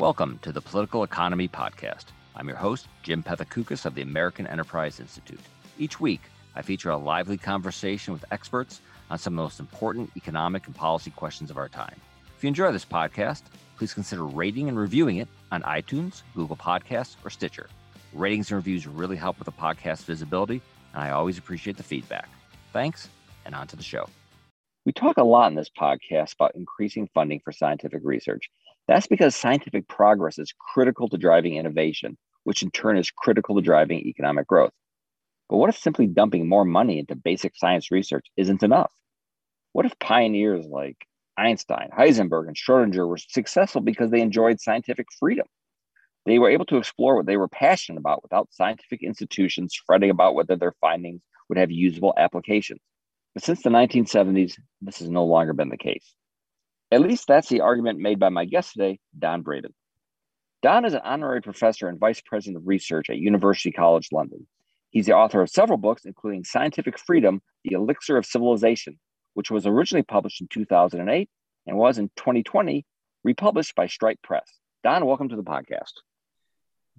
Welcome to the Political Economy Podcast. I'm your host, Jim Pethokoukis of the American Enterprise Institute. Each week, I feature a lively conversation with experts on some of the most important economic and policy questions of our time. If you enjoy this podcast, please consider rating and reviewing it on iTunes, Google Podcasts, or Stitcher. Ratings and reviews really help with the podcast visibility, and I always appreciate the feedback. Thanks, and on to the show. We talk a lot in this podcast about increasing funding for scientific research. That's because scientific progress is critical to driving innovation, which in turn is critical to driving economic growth. But what if simply dumping more money into basic science research isn't enough? What if pioneers like Einstein, Heisenberg, and Schrodinger were successful because they enjoyed scientific freedom? They were able to explore what they were passionate about without scientific institutions fretting about whether their findings would have usable applications. But since the 1970s, this has no longer been the case. At least that's the argument made by my guest today, Don Braben. Don is an honorary professor and vice president of research at University College London. He's the author of several books, including Scientific Freedom The Elixir of Civilization, which was originally published in 2008 and was in 2020 republished by Stripe Press. Don, welcome to the podcast.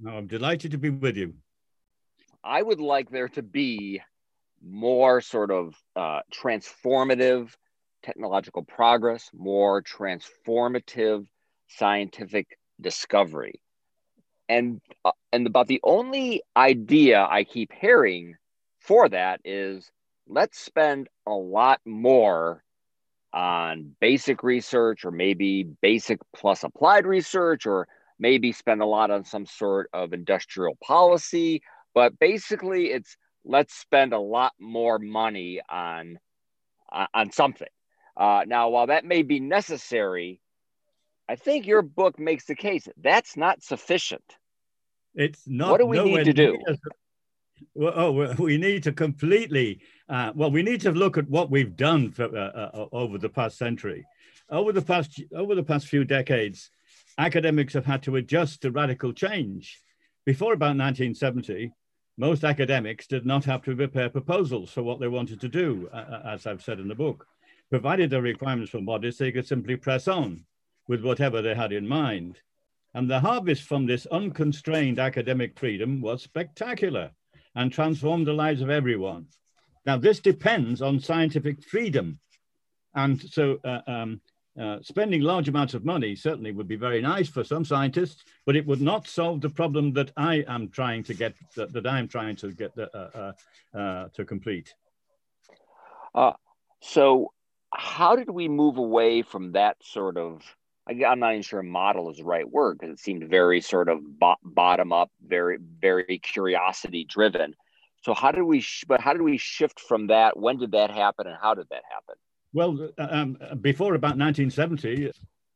I'm delighted to be with you. I would like there to be more sort of uh, transformative technological progress, more transformative scientific discovery. And uh, and about the only idea I keep hearing for that is let's spend a lot more on basic research or maybe basic plus applied research or maybe spend a lot on some sort of industrial policy but basically it's let's spend a lot more money on uh, on something. Uh, now, while that may be necessary, I think your book makes the case that's not sufficient. It's not. What do we need to do? well, oh, we need to completely. Uh, well, we need to look at what we've done for, uh, uh, over the past century, over the past over the past few decades. Academics have had to adjust to radical change. Before about 1970, most academics did not have to prepare proposals for what they wanted to do, as I've said in the book. Provided the requirements were modest, they could simply press on with whatever they had in mind. And the harvest from this unconstrained academic freedom was spectacular and transformed the lives of everyone. Now, this depends on scientific freedom. And so uh, um, uh, spending large amounts of money certainly would be very nice for some scientists, but it would not solve the problem that I am trying to get that, that I am trying to get uh, uh, uh to complete. Uh, so, how did we move away from that sort of? I'm not even sure model is the right word because it seemed very sort of bo- bottom up, very very curiosity driven. So, how did we? Sh- but how did we shift from that? When did that happen, and how did that happen? Well, uh, um, before about 1970,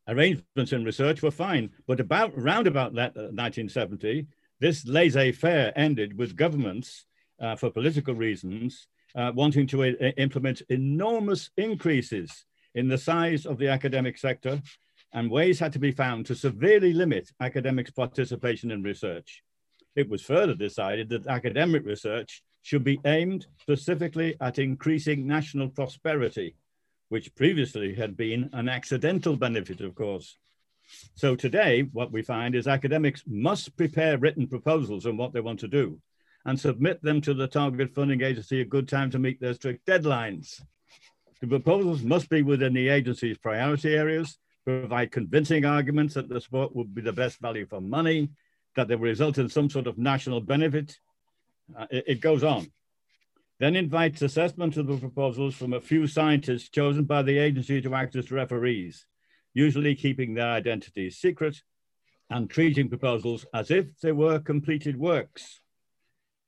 arrangements in research were fine, but about round about that uh, 1970, this laissez-faire ended with governments, uh, for political reasons, uh, wanting to uh, implement enormous increases in the size of the academic sector, and ways had to be found to severely limit academics' participation in research. It was further decided that academic research should be aimed specifically at increasing national prosperity which previously had been an accidental benefit, of course. So today, what we find is academics must prepare written proposals on what they want to do and submit them to the target funding agency a good time to meet their strict deadlines. The proposals must be within the agency's priority areas, provide convincing arguments that the sport would be the best value for money, that they will result in some sort of national benefit. Uh, it, it goes on then invites assessment of the proposals from a few scientists chosen by the agency to act as referees, usually keeping their identities secret and treating proposals as if they were completed works.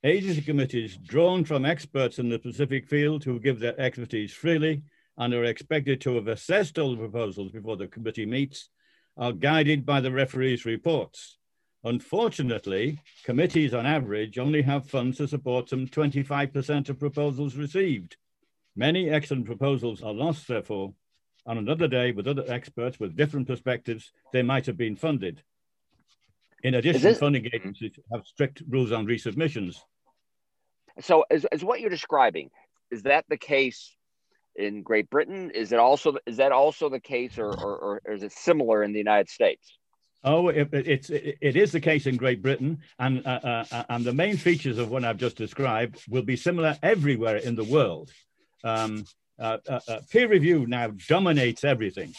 Agency committees drawn from experts in the specific field who give their expertise freely and are expected to have assessed all the proposals before the committee meets are guided by the referee's reports. Unfortunately, committees on average only have funds to support some 25% of proposals received. Many excellent proposals are lost, therefore. On another day, with other experts with different perspectives, they might have been funded. In addition, it... funding agencies have strict rules on resubmissions. So, is, is what you're describing, is that the case in Great Britain? Is it also is that also the case, or, or, or is it similar in the United States? Oh, it, it's it, it is the case in Great Britain, and uh, uh, uh, and the main features of what I've just described will be similar everywhere in the world. Um, uh, uh, uh peer review now dominates everything.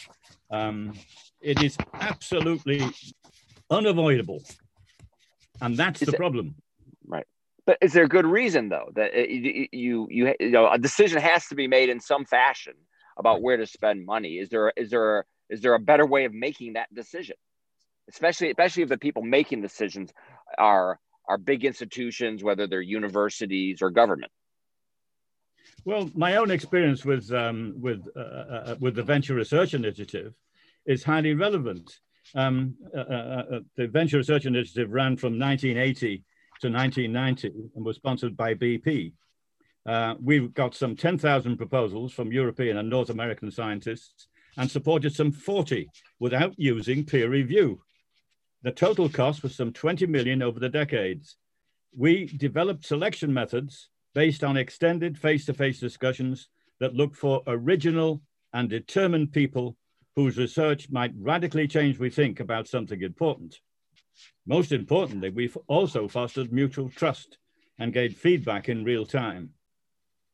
Um, it is absolutely unavoidable, and that's is the it, problem. But is there a good reason though that you, you you know a decision has to be made in some fashion about where to spend money? Is there is there is there a better way of making that decision? especially especially if the people making decisions are are big institutions, whether they're universities or government. Well, my own experience with um, with uh, uh, uh with the Venture Research Initiative is highly relevant. Um, uh, uh, uh the Venture Research Initiative ran from 1980 to 1990 and was sponsored by BP. Uh, we've got some 10,000 proposals from European and North American scientists and supported some 40 without using peer review. The total cost was some 20 million over the decades. We developed selection methods based on extended face-to-face discussions that look for original and determined people whose research might radically change we think about something important. Most importantly, we've also fostered mutual trust and gave feedback in real time.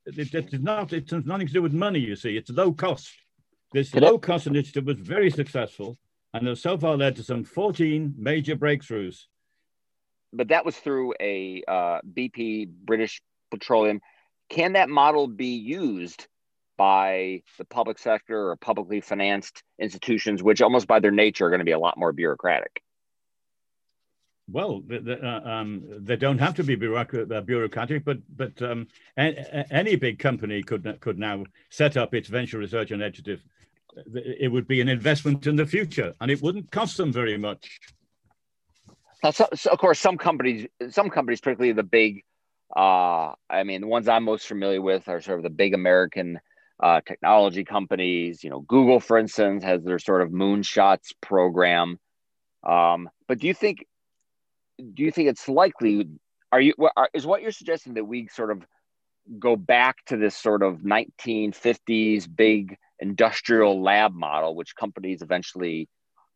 It, it, it's not, it has nothing to do with money, you see, it's low cost. This low cost initiative was very successful and has so far led to some 14 major breakthroughs. But that was through a uh, BP, British Petroleum. Can that model be used by the public sector or publicly financed institutions, which almost by their nature are going to be a lot more bureaucratic? Well, the, the, uh, um, they don't have to be uh, bureaucratic, but but um, a, any big company could could now set up its venture research initiative it would be an investment in the future and it wouldn't cost them very much. So, so of course, some companies, some companies, particularly the big, uh, I mean, the ones I'm most familiar with are sort of the big American uh, technology companies. You know, Google, for instance, has their sort of moonshots program. Um, but do you think, do you think it's likely? Are you are, is what you're suggesting that we sort of go back to this sort of 1950s big industrial lab model, which companies eventually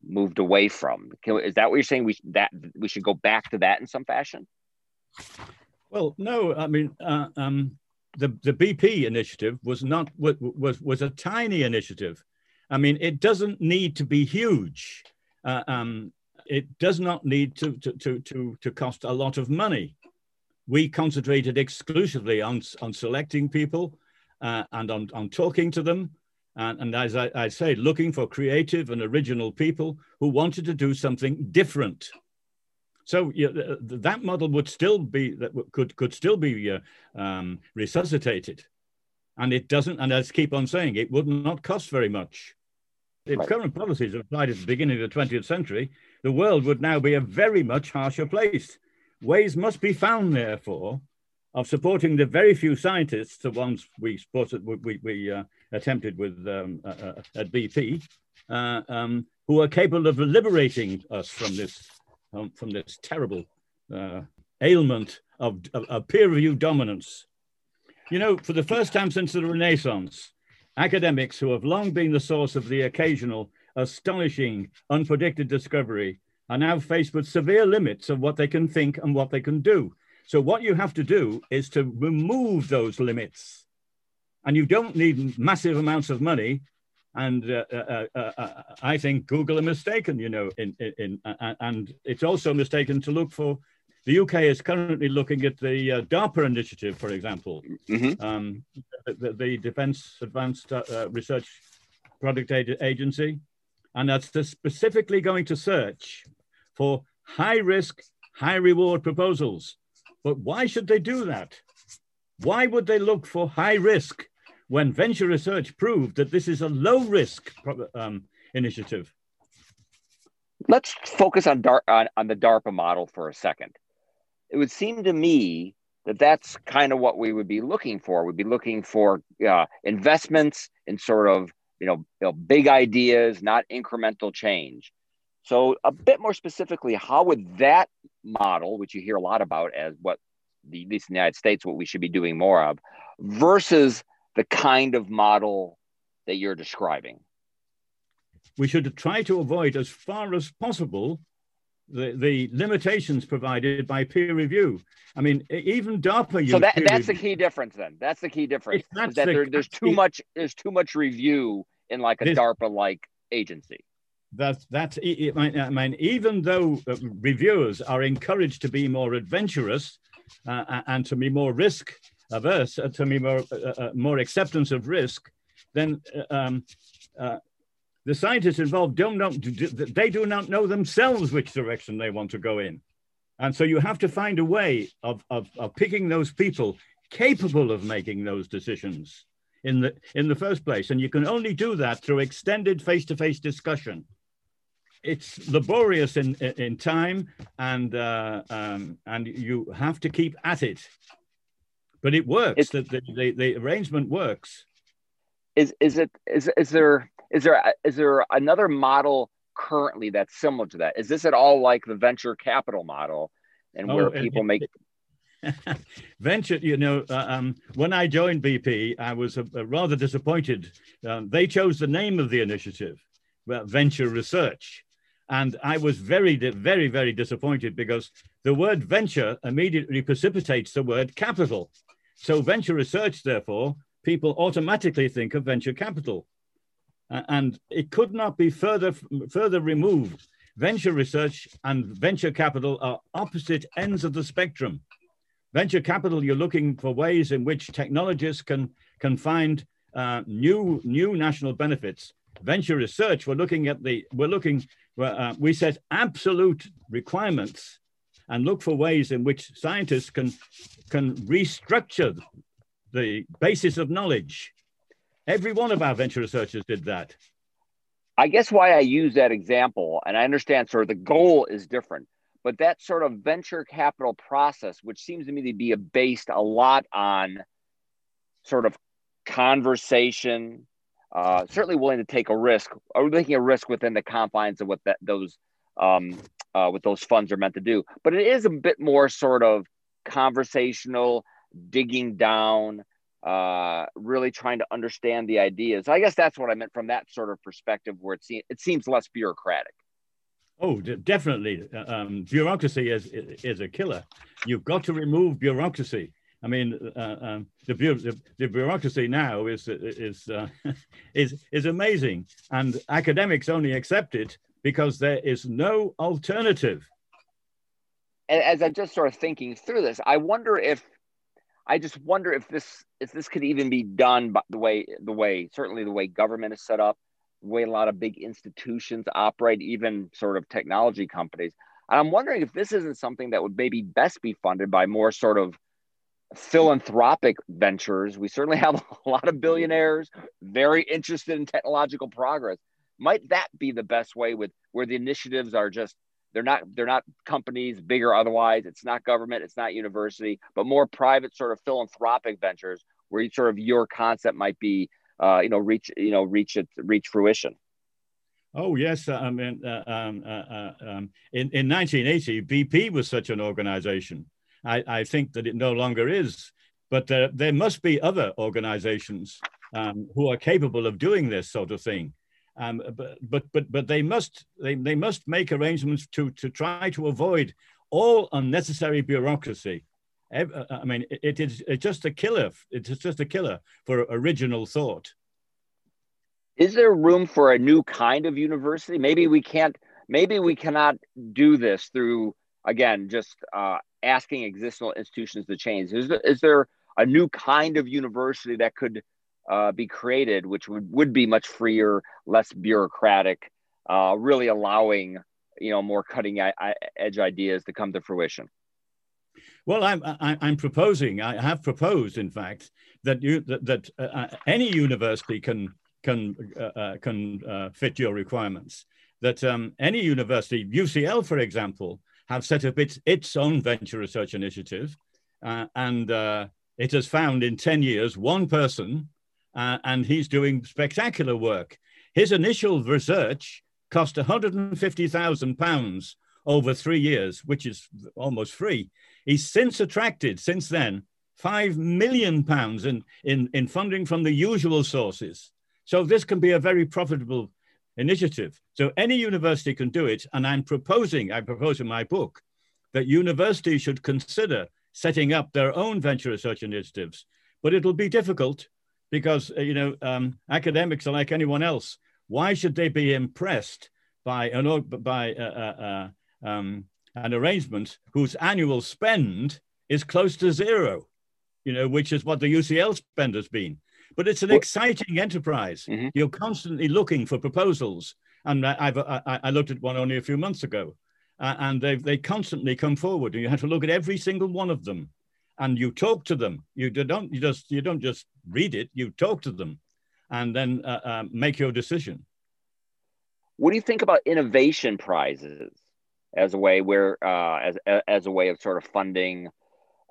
moved away from. Can, is that what you're saying? We that we should go back to that in some fashion. Well, no. I mean, uh, um, the the BP initiative was not was was a tiny initiative. I mean, it doesn't need to be huge. Uh, um, it does not need to, to to to to cost a lot of money. We concentrated exclusively on on selecting people uh, and on on talking to them and, and as I, I, say, looking for creative and original people who wanted to do something different. So that model would still be that could could still be uh, um, resuscitated, and it doesn't. And as keep on saying, it would not cost very much. If right. current policies applied at the beginning of the 20th century, the world would now be a very much harsher place. Ways must be found, therefore, of supporting the very few scientists, the ones we supported, we, we uh, attempted with um, uh, uh at BP, uh, um, who are capable of liberating us from this um, from this terrible uh, ailment of, of, of peer review dominance. You know, for the first time since the Renaissance, academics who have long been the source of the occasional astonishing, unpredicted discovery are now faced with severe limits of what they can think and what they can do. So what you have to do is to remove those limits. And you don't need massive amounts of money. And uh, uh, uh, uh I think Google are mistaken, you know, in, in, in and it's also mistaken to look for, the UK is currently looking at the uh, DARPA initiative, for example, mm-hmm. um, the, the, Defense Advanced uh, Research Product Agency. And that's specifically going to search for high risk, high reward proposals but why should they do that? Why would they look for high risk when venture research proved that this is a low risk um, initiative? Let's focus on, DAR- on, on the DARPA model for a second. It would seem to me that that's kind of what we would be looking for. We'd be looking for uh, investments in sort of you know, you know big ideas, not incremental change. So, a bit more specifically, how would that model, which you hear a lot about as what the, at least in the United States, what we should be doing more of, versus the kind of model that you're describing? We should try to avoid as far as possible the, the limitations provided by peer review. I mean, even DARPA. So that, that's review. the key difference. Then that's the key difference. That the, there, there's too much. There's too much review in like a DARPA-like agency. That's that's. I mean, even though uh, reviewers are encouraged to be more adventurous uh, and to be more risk averse, uh, to be more uh, uh, more acceptance of risk, then um, the scientists involved don't know, they do not know themselves which direction they want to go in. And so you have to find a way of, of, of picking those people capable of making those decisions in the, in the first place. And you can only do that through extended face-to-face discussion. It's laborious in, in time and, uh, um, and you have to keep at it. But it works, the, the, the arrangement works. Is, is it, is, is there, is there is there another model currently that's similar to that? Is this at all like the venture capital model, and oh, where people make venture? You know, uh, um, when I joined BP, I was uh, rather disappointed. Um, they chose the name of the initiative, well, Venture Research. And I was very, very, very disappointed because the word venture immediately precipitates the word capital. So, venture research, therefore, people automatically think of venture capital and it could not be further further removed. Venture research and venture capital are opposite ends of the spectrum. Venture capital, you're looking for ways in which technologists can can find uh, new new national benefits. Venture research, we're looking at the we're looking uh, we set absolute requirements and look for ways in which scientists can can restructure the basis of knowledge Every one of our venture researchers did that. I guess why I use that example, and I understand sort of the goal is different, but that sort of venture capital process, which seems to me to be based a lot on sort of conversation, uh, certainly willing to take a risk, or taking a risk within the confines of what that those um, uh, what those funds are meant to do. But it is a bit more sort of conversational, digging down, uh, really trying to understand the ideas. I guess that's what I meant from that sort of perspective, where it seems it seems less bureaucratic. Oh, definitely. Uh, um, bureaucracy is is a killer. You've got to remove bureaucracy. I mean, uh, um, the, the, the, bureaucracy now is is uh, is is amazing, and academics only accept it because there is no alternative. As I'm just sort of thinking through this, I wonder if I just wonder if this if this could even be done by the way the way certainly the way government is set up, the way a lot of big institutions operate, even sort of technology companies. And I'm wondering if this isn't something that would maybe best be funded by more sort of philanthropic ventures. We certainly have a lot of billionaires very interested in technological progress. Might that be the best way with where the initiatives are just they're not they're not companies, big or otherwise. It's not government. It's not university, but more private sort of philanthropic ventures where you sort of your concept might be, uh, you know, reach you know reach it reach fruition. Oh yes, uh, I mean, uh, um, uh, uh, um, in in 1980, BP was such an organization. I, I think that it no longer is, but there, there must be other organizations um, who are capable of doing this sort of thing. Um, but, but, but, but they must, they, they must make arrangements to, to try to avoid all unnecessary bureaucracy. Uh, I mean, it is it's just a killer. It's just a killer for original thought. Is there room for a new kind of university? Maybe we can't. Maybe we cannot do this through again just uh, asking existing institutions to change. Is there, is there a new kind of university that could uh, be created, which would, would be much freer, less bureaucratic, uh, really allowing you know more cutting edge ideas to come to fruition. Well, I'm I'm proposing. I have proposed, in fact, that you that, that uh, uh any university can can uh, uh, can fit your requirements. That um, any university, UCL, for example, have set up its its own venture research initiative, and it has found in ten years one person uh, and he's doing spectacular work. His initial research cost 150,000 pounds over three years, which is almost free. He's since attracted, since then, five million pounds in, in, in funding from the usual sources. So this can be a very profitable initiative. So any university can do it. And I'm proposing, I propose in my book, that universities should consider setting up their own venture research initiatives. But it'll be difficult because, uh, you know, um, academics are like anyone else. Why should they be impressed by an, by, uh, uh, uh, um, an arrangement whose annual spend is close to zero, you know, which is what the UCL spend has been. But it's an exciting enterprise. Mm-hmm. You're constantly looking for proposals. And I've, I, I looked at one only a few months ago, uh, and they they constantly come forward, and you have to look at every single one of them, and you talk to them. You don't you just you don't just read it. You talk to them, and then uh, uh, make your decision. What do you think about innovation prizes as a way where uh, as as a way of sort of funding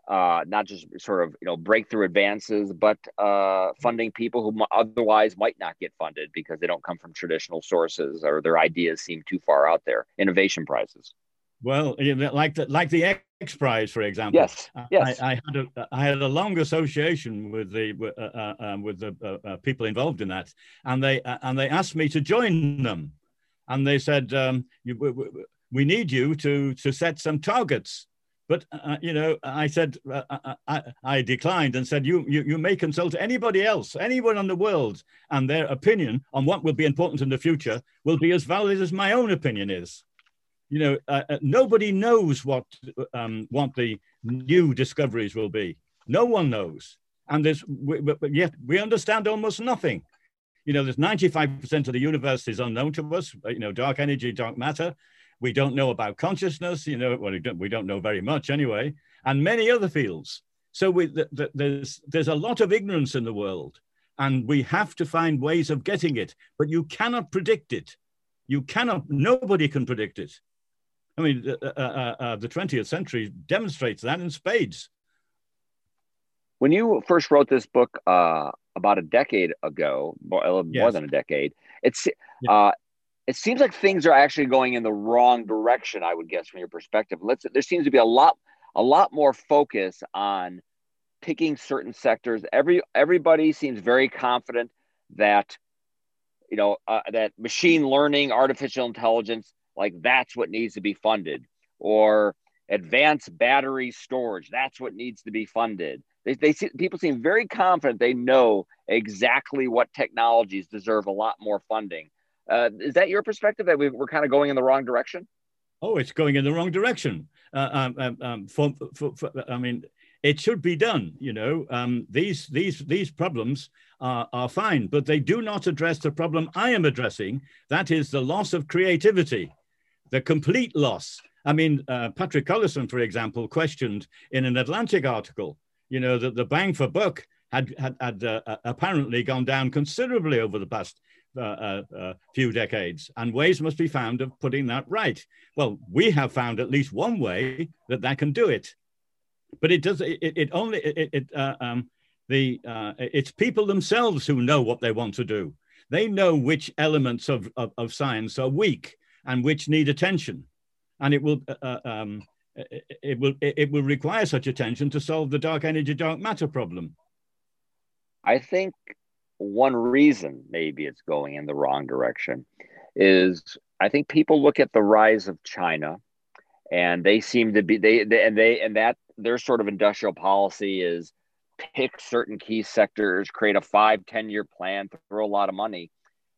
uh, not just sort of you know breakthrough advances, but uh, funding people who otherwise might not get funded because they don't come from traditional sources or their ideas seem too far out there. Innovation prizes. Well, like the like the X Prize, for example. Yes. Yes. I, I had a I had a long association with the uh, uh, um, with the uh, uh, people involved in that, and they uh, and they asked me to join them, and they said, um, you, we, we need you to to set some targets but uh, you know, I said uh, uh, uh, I, I, declined and said you, you you may consult anybody else, anyone in the world, and their opinion on what will be important in the future will be as valid as my own opinion is. You know, uh, uh, nobody knows what um, what the new discoveries will be. No one knows, and there's we, but yet we understand almost nothing. You know, there's 95% of the universe is unknown to us. You know, dark energy, dark matter we don't know about consciousness, you know, well, we don't, we don't know very much anyway, and many other fields. So we, the, the, there's, there's a lot of ignorance in the world, and we have to find ways of getting it, but you cannot predict it. You cannot, nobody can predict it. I mean, uh, uh, uh, the 20th century demonstrates that in spades. When you first wrote this book uh, about a decade ago, more, yes. more than a decade, it's yeah. Uh, it seems like things are actually going in the wrong direction i would guess from your perspective let's there seems to be a lot a lot more focus on picking certain sectors every everybody seems very confident that you know uh, that machine learning artificial intelligence like that's what needs to be funded or advanced battery storage that's what needs to be funded they, they see, people seem very confident they know exactly what technologies deserve a lot more funding uh, is that your perspective that we, are kind of going in the wrong direction? Oh, it's going in the wrong direction. Uh, um, um, um, for, for, for, I mean, it should be done. You know, um, these these these problems are, are fine, but they do not address the problem I am addressing. That is the loss of creativity, the complete loss. I mean, uh, Patrick Collison, for example, questioned in an Atlantic article, you know, that the bang for buck had had, had uh, apparently gone down considerably over the past uh, uh, uh, few decades, and ways must be found of putting that right. Well, we have found at least one way that that can do it, but it does. It, it only it, it uh, um, the uh, it's people themselves who know what they want to do. They know which elements of, of, of science are weak and which need attention, and it will. Uh, um, it will it will require such attention to solve the dark energy dark matter problem. I think one reason maybe it's going in the wrong direction is I think people look at the rise of China and they seem to be they, they and they and that their sort of industrial policy is pick certain key sectors, create a five, 10 year plan, throw a lot of money.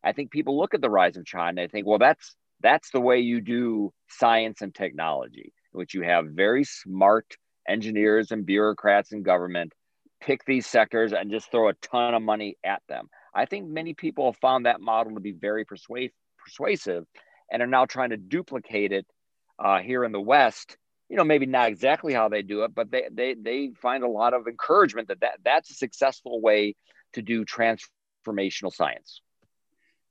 I think people look at the rise of China and think, well, that's that's the way you do science and technology, in which you have very smart engineers and bureaucrats and government pick these sectors and just throw a ton of money at them. I think many people have found that model to be very persuasive, persuasive and are now trying to duplicate it uh, here in the West. You know, maybe not exactly how they do it, but they, they, they find a lot of encouragement that, that that's a successful way to do transformational science.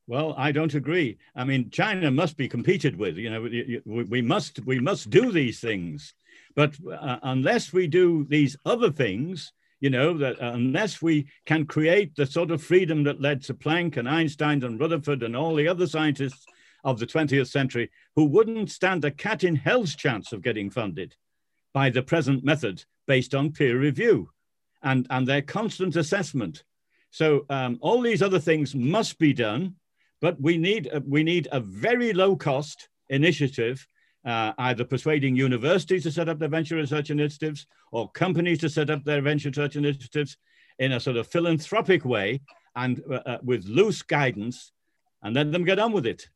Well, I don't agree. I mean, China must be competed with. You know, we must we must do these things, but uh, unless we do these other things, you know, that uh, unless we can create the sort of freedom that led to Planck and Einstein and Rutherford and all the other scientists of the 20th century who wouldn't stand a cat in hell's chance of getting funded by the present method based on peer review and, and their constant assessment. So um, all these other things must be done, But we need a, we need a very low cost initiative, uh, either persuading universities to set up their venture research initiatives or companies to set up their venture research initiatives in a sort of philanthropic way and uh, uh, with loose guidance, and let them get on with it.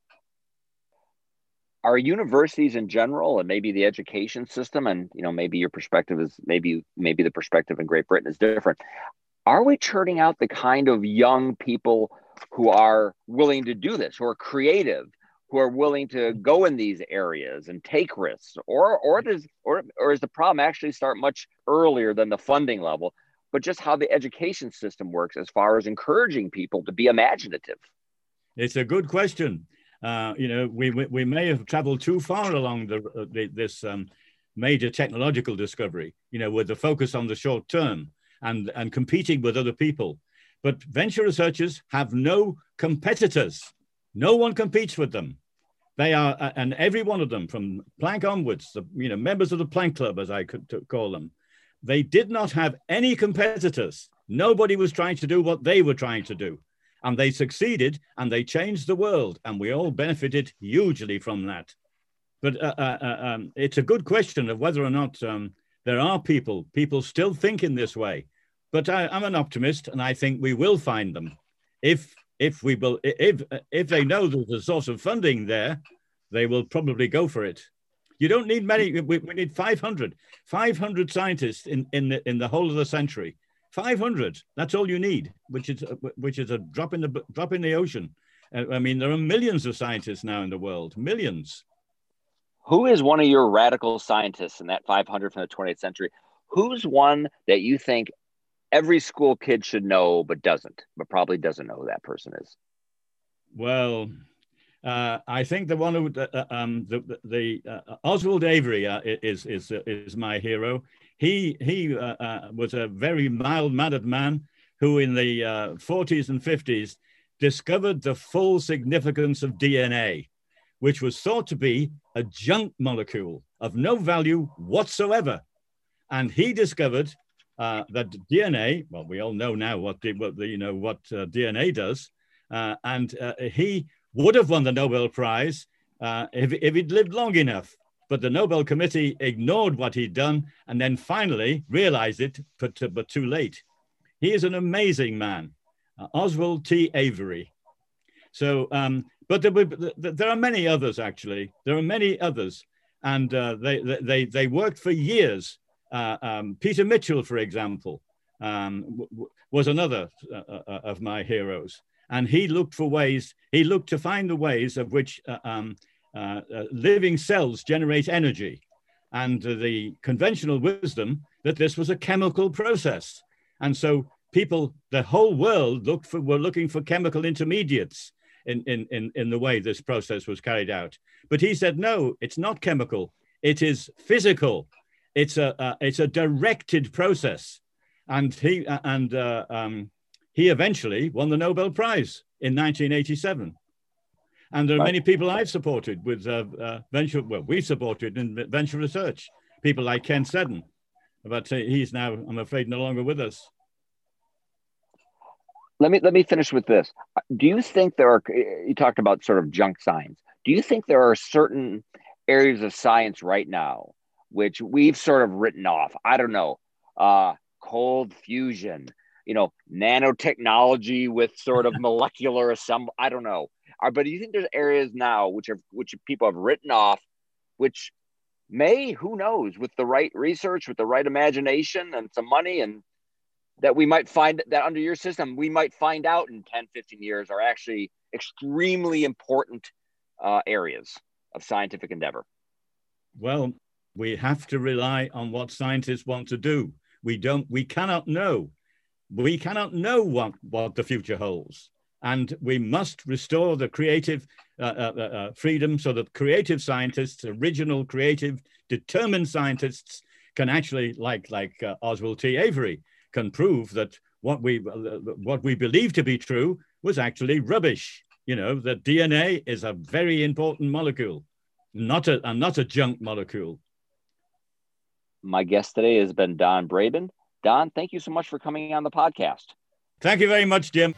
Are universities in general and maybe the education system and you know maybe your perspective is maybe maybe the perspective in great britain is different are we churning out the kind of young people who are willing to do this who are creative who are willing to go in these areas and take risks or or does or or is the problem actually start much earlier than the funding level? But just how the education system works as far as encouraging people to be imaginative. It's a good question. Uh, you know, we, we may have traveled too far along the, uh, the this um, major technological discovery, you know, with the focus on the short term and, and competing with other people. But venture researchers have no competitors. No one competes with them. They are, uh, and every one of them, from Planck onwards, the, you know, members of the Planck Club, as I could call them, they did not have any competitors. Nobody was trying to do what they were trying to do and they succeeded and they changed the world and we all benefited hugely from that but uh, uh, uh, um, it's a good question of whether or not um, there are people people still think in this way but I, am an optimist and i think we will find them. If if we will if if they know there's a source of funding there they will probably go for it. You don't need many we, we need 500 500 scientists in in the, in the whole of the century. 500 that's all you need which is which is a drop in the drop in the ocean. Uh, i mean there are millions of scientists now in the world millions. Who is one of your radical scientists in that 500 from the 20th century? Who's one that you think every school kid should know but doesn't but probably doesn't know who that person is well uh, I think the one who, uh, uh um, the, the uh, Oswald Avery uh, is is is my hero. He, he uh, uh, was a very mild mannered man who, in the uh, 40s and 50s, discovered the full significance of DNA, which was thought to be a junk molecule of no value whatsoever. And he discovered uh, that DNA, well, we all know now what, what you know, what uh, DNA does. Uh, and he would have won the Nobel Prize if, if he'd lived long enough. But the Nobel Committee ignored what he'd done and then finally realized it, but, but too late. He is an amazing man, uh, Oswald T. Avery. So, um, but there, were, there, are many others actually. There are many others, and uh, they, they, they worked for years. Uh, um, Peter Mitchell, for example, um, was another uh, uh, uh, of my heroes, and he looked for ways. He looked to find the ways of which um, uh, uh, living cells generate energy, and the conventional wisdom that this was a chemical process. And so people, the whole world looked for, were looking for chemical intermediates in, in, in, in the way this process was carried out. But he said, no, it's not chemical, it is physical. It's a, uh, it's a directed process. And he, uh, and, uh, um, he eventually won the Nobel Prize in 1987. And there are right. many people I've supported with uh, uh, venture, well, we supported in venture research, people like Ken Seddon, but uh, he's now, I'm afraid, no longer with us. Let me let me finish with this. Do you think there are? You talked about sort of junk science. Do you think there are certain areas of science right now which we've sort of written off? I don't know, uh, cold fusion, you know, nanotechnology with sort of molecular assemble. I don't know. Are, but do you think there's areas now which are which people have written off, which may, who knows, with the right research, with the right imagination and some money and that we might find that under your system, we might find out in 10, 15 years are actually extremely important uh, areas of scientific endeavor? Well, we have to rely on what scientists want to do. We don't, we cannot know. We cannot know what, what the future holds and we must restore the creative uh, uh, uh, uh, freedom so that creative scientists, original, creative, determined scientists can actually, like like uh, Oswald T. Avery, can prove that what we uh, what we believe to be true was actually rubbish. You know that DNA is a very important molecule, not a not a junk molecule. My guest today has been Don Braben. Don, thank you so much for coming on the podcast. Thank you very much, Jim.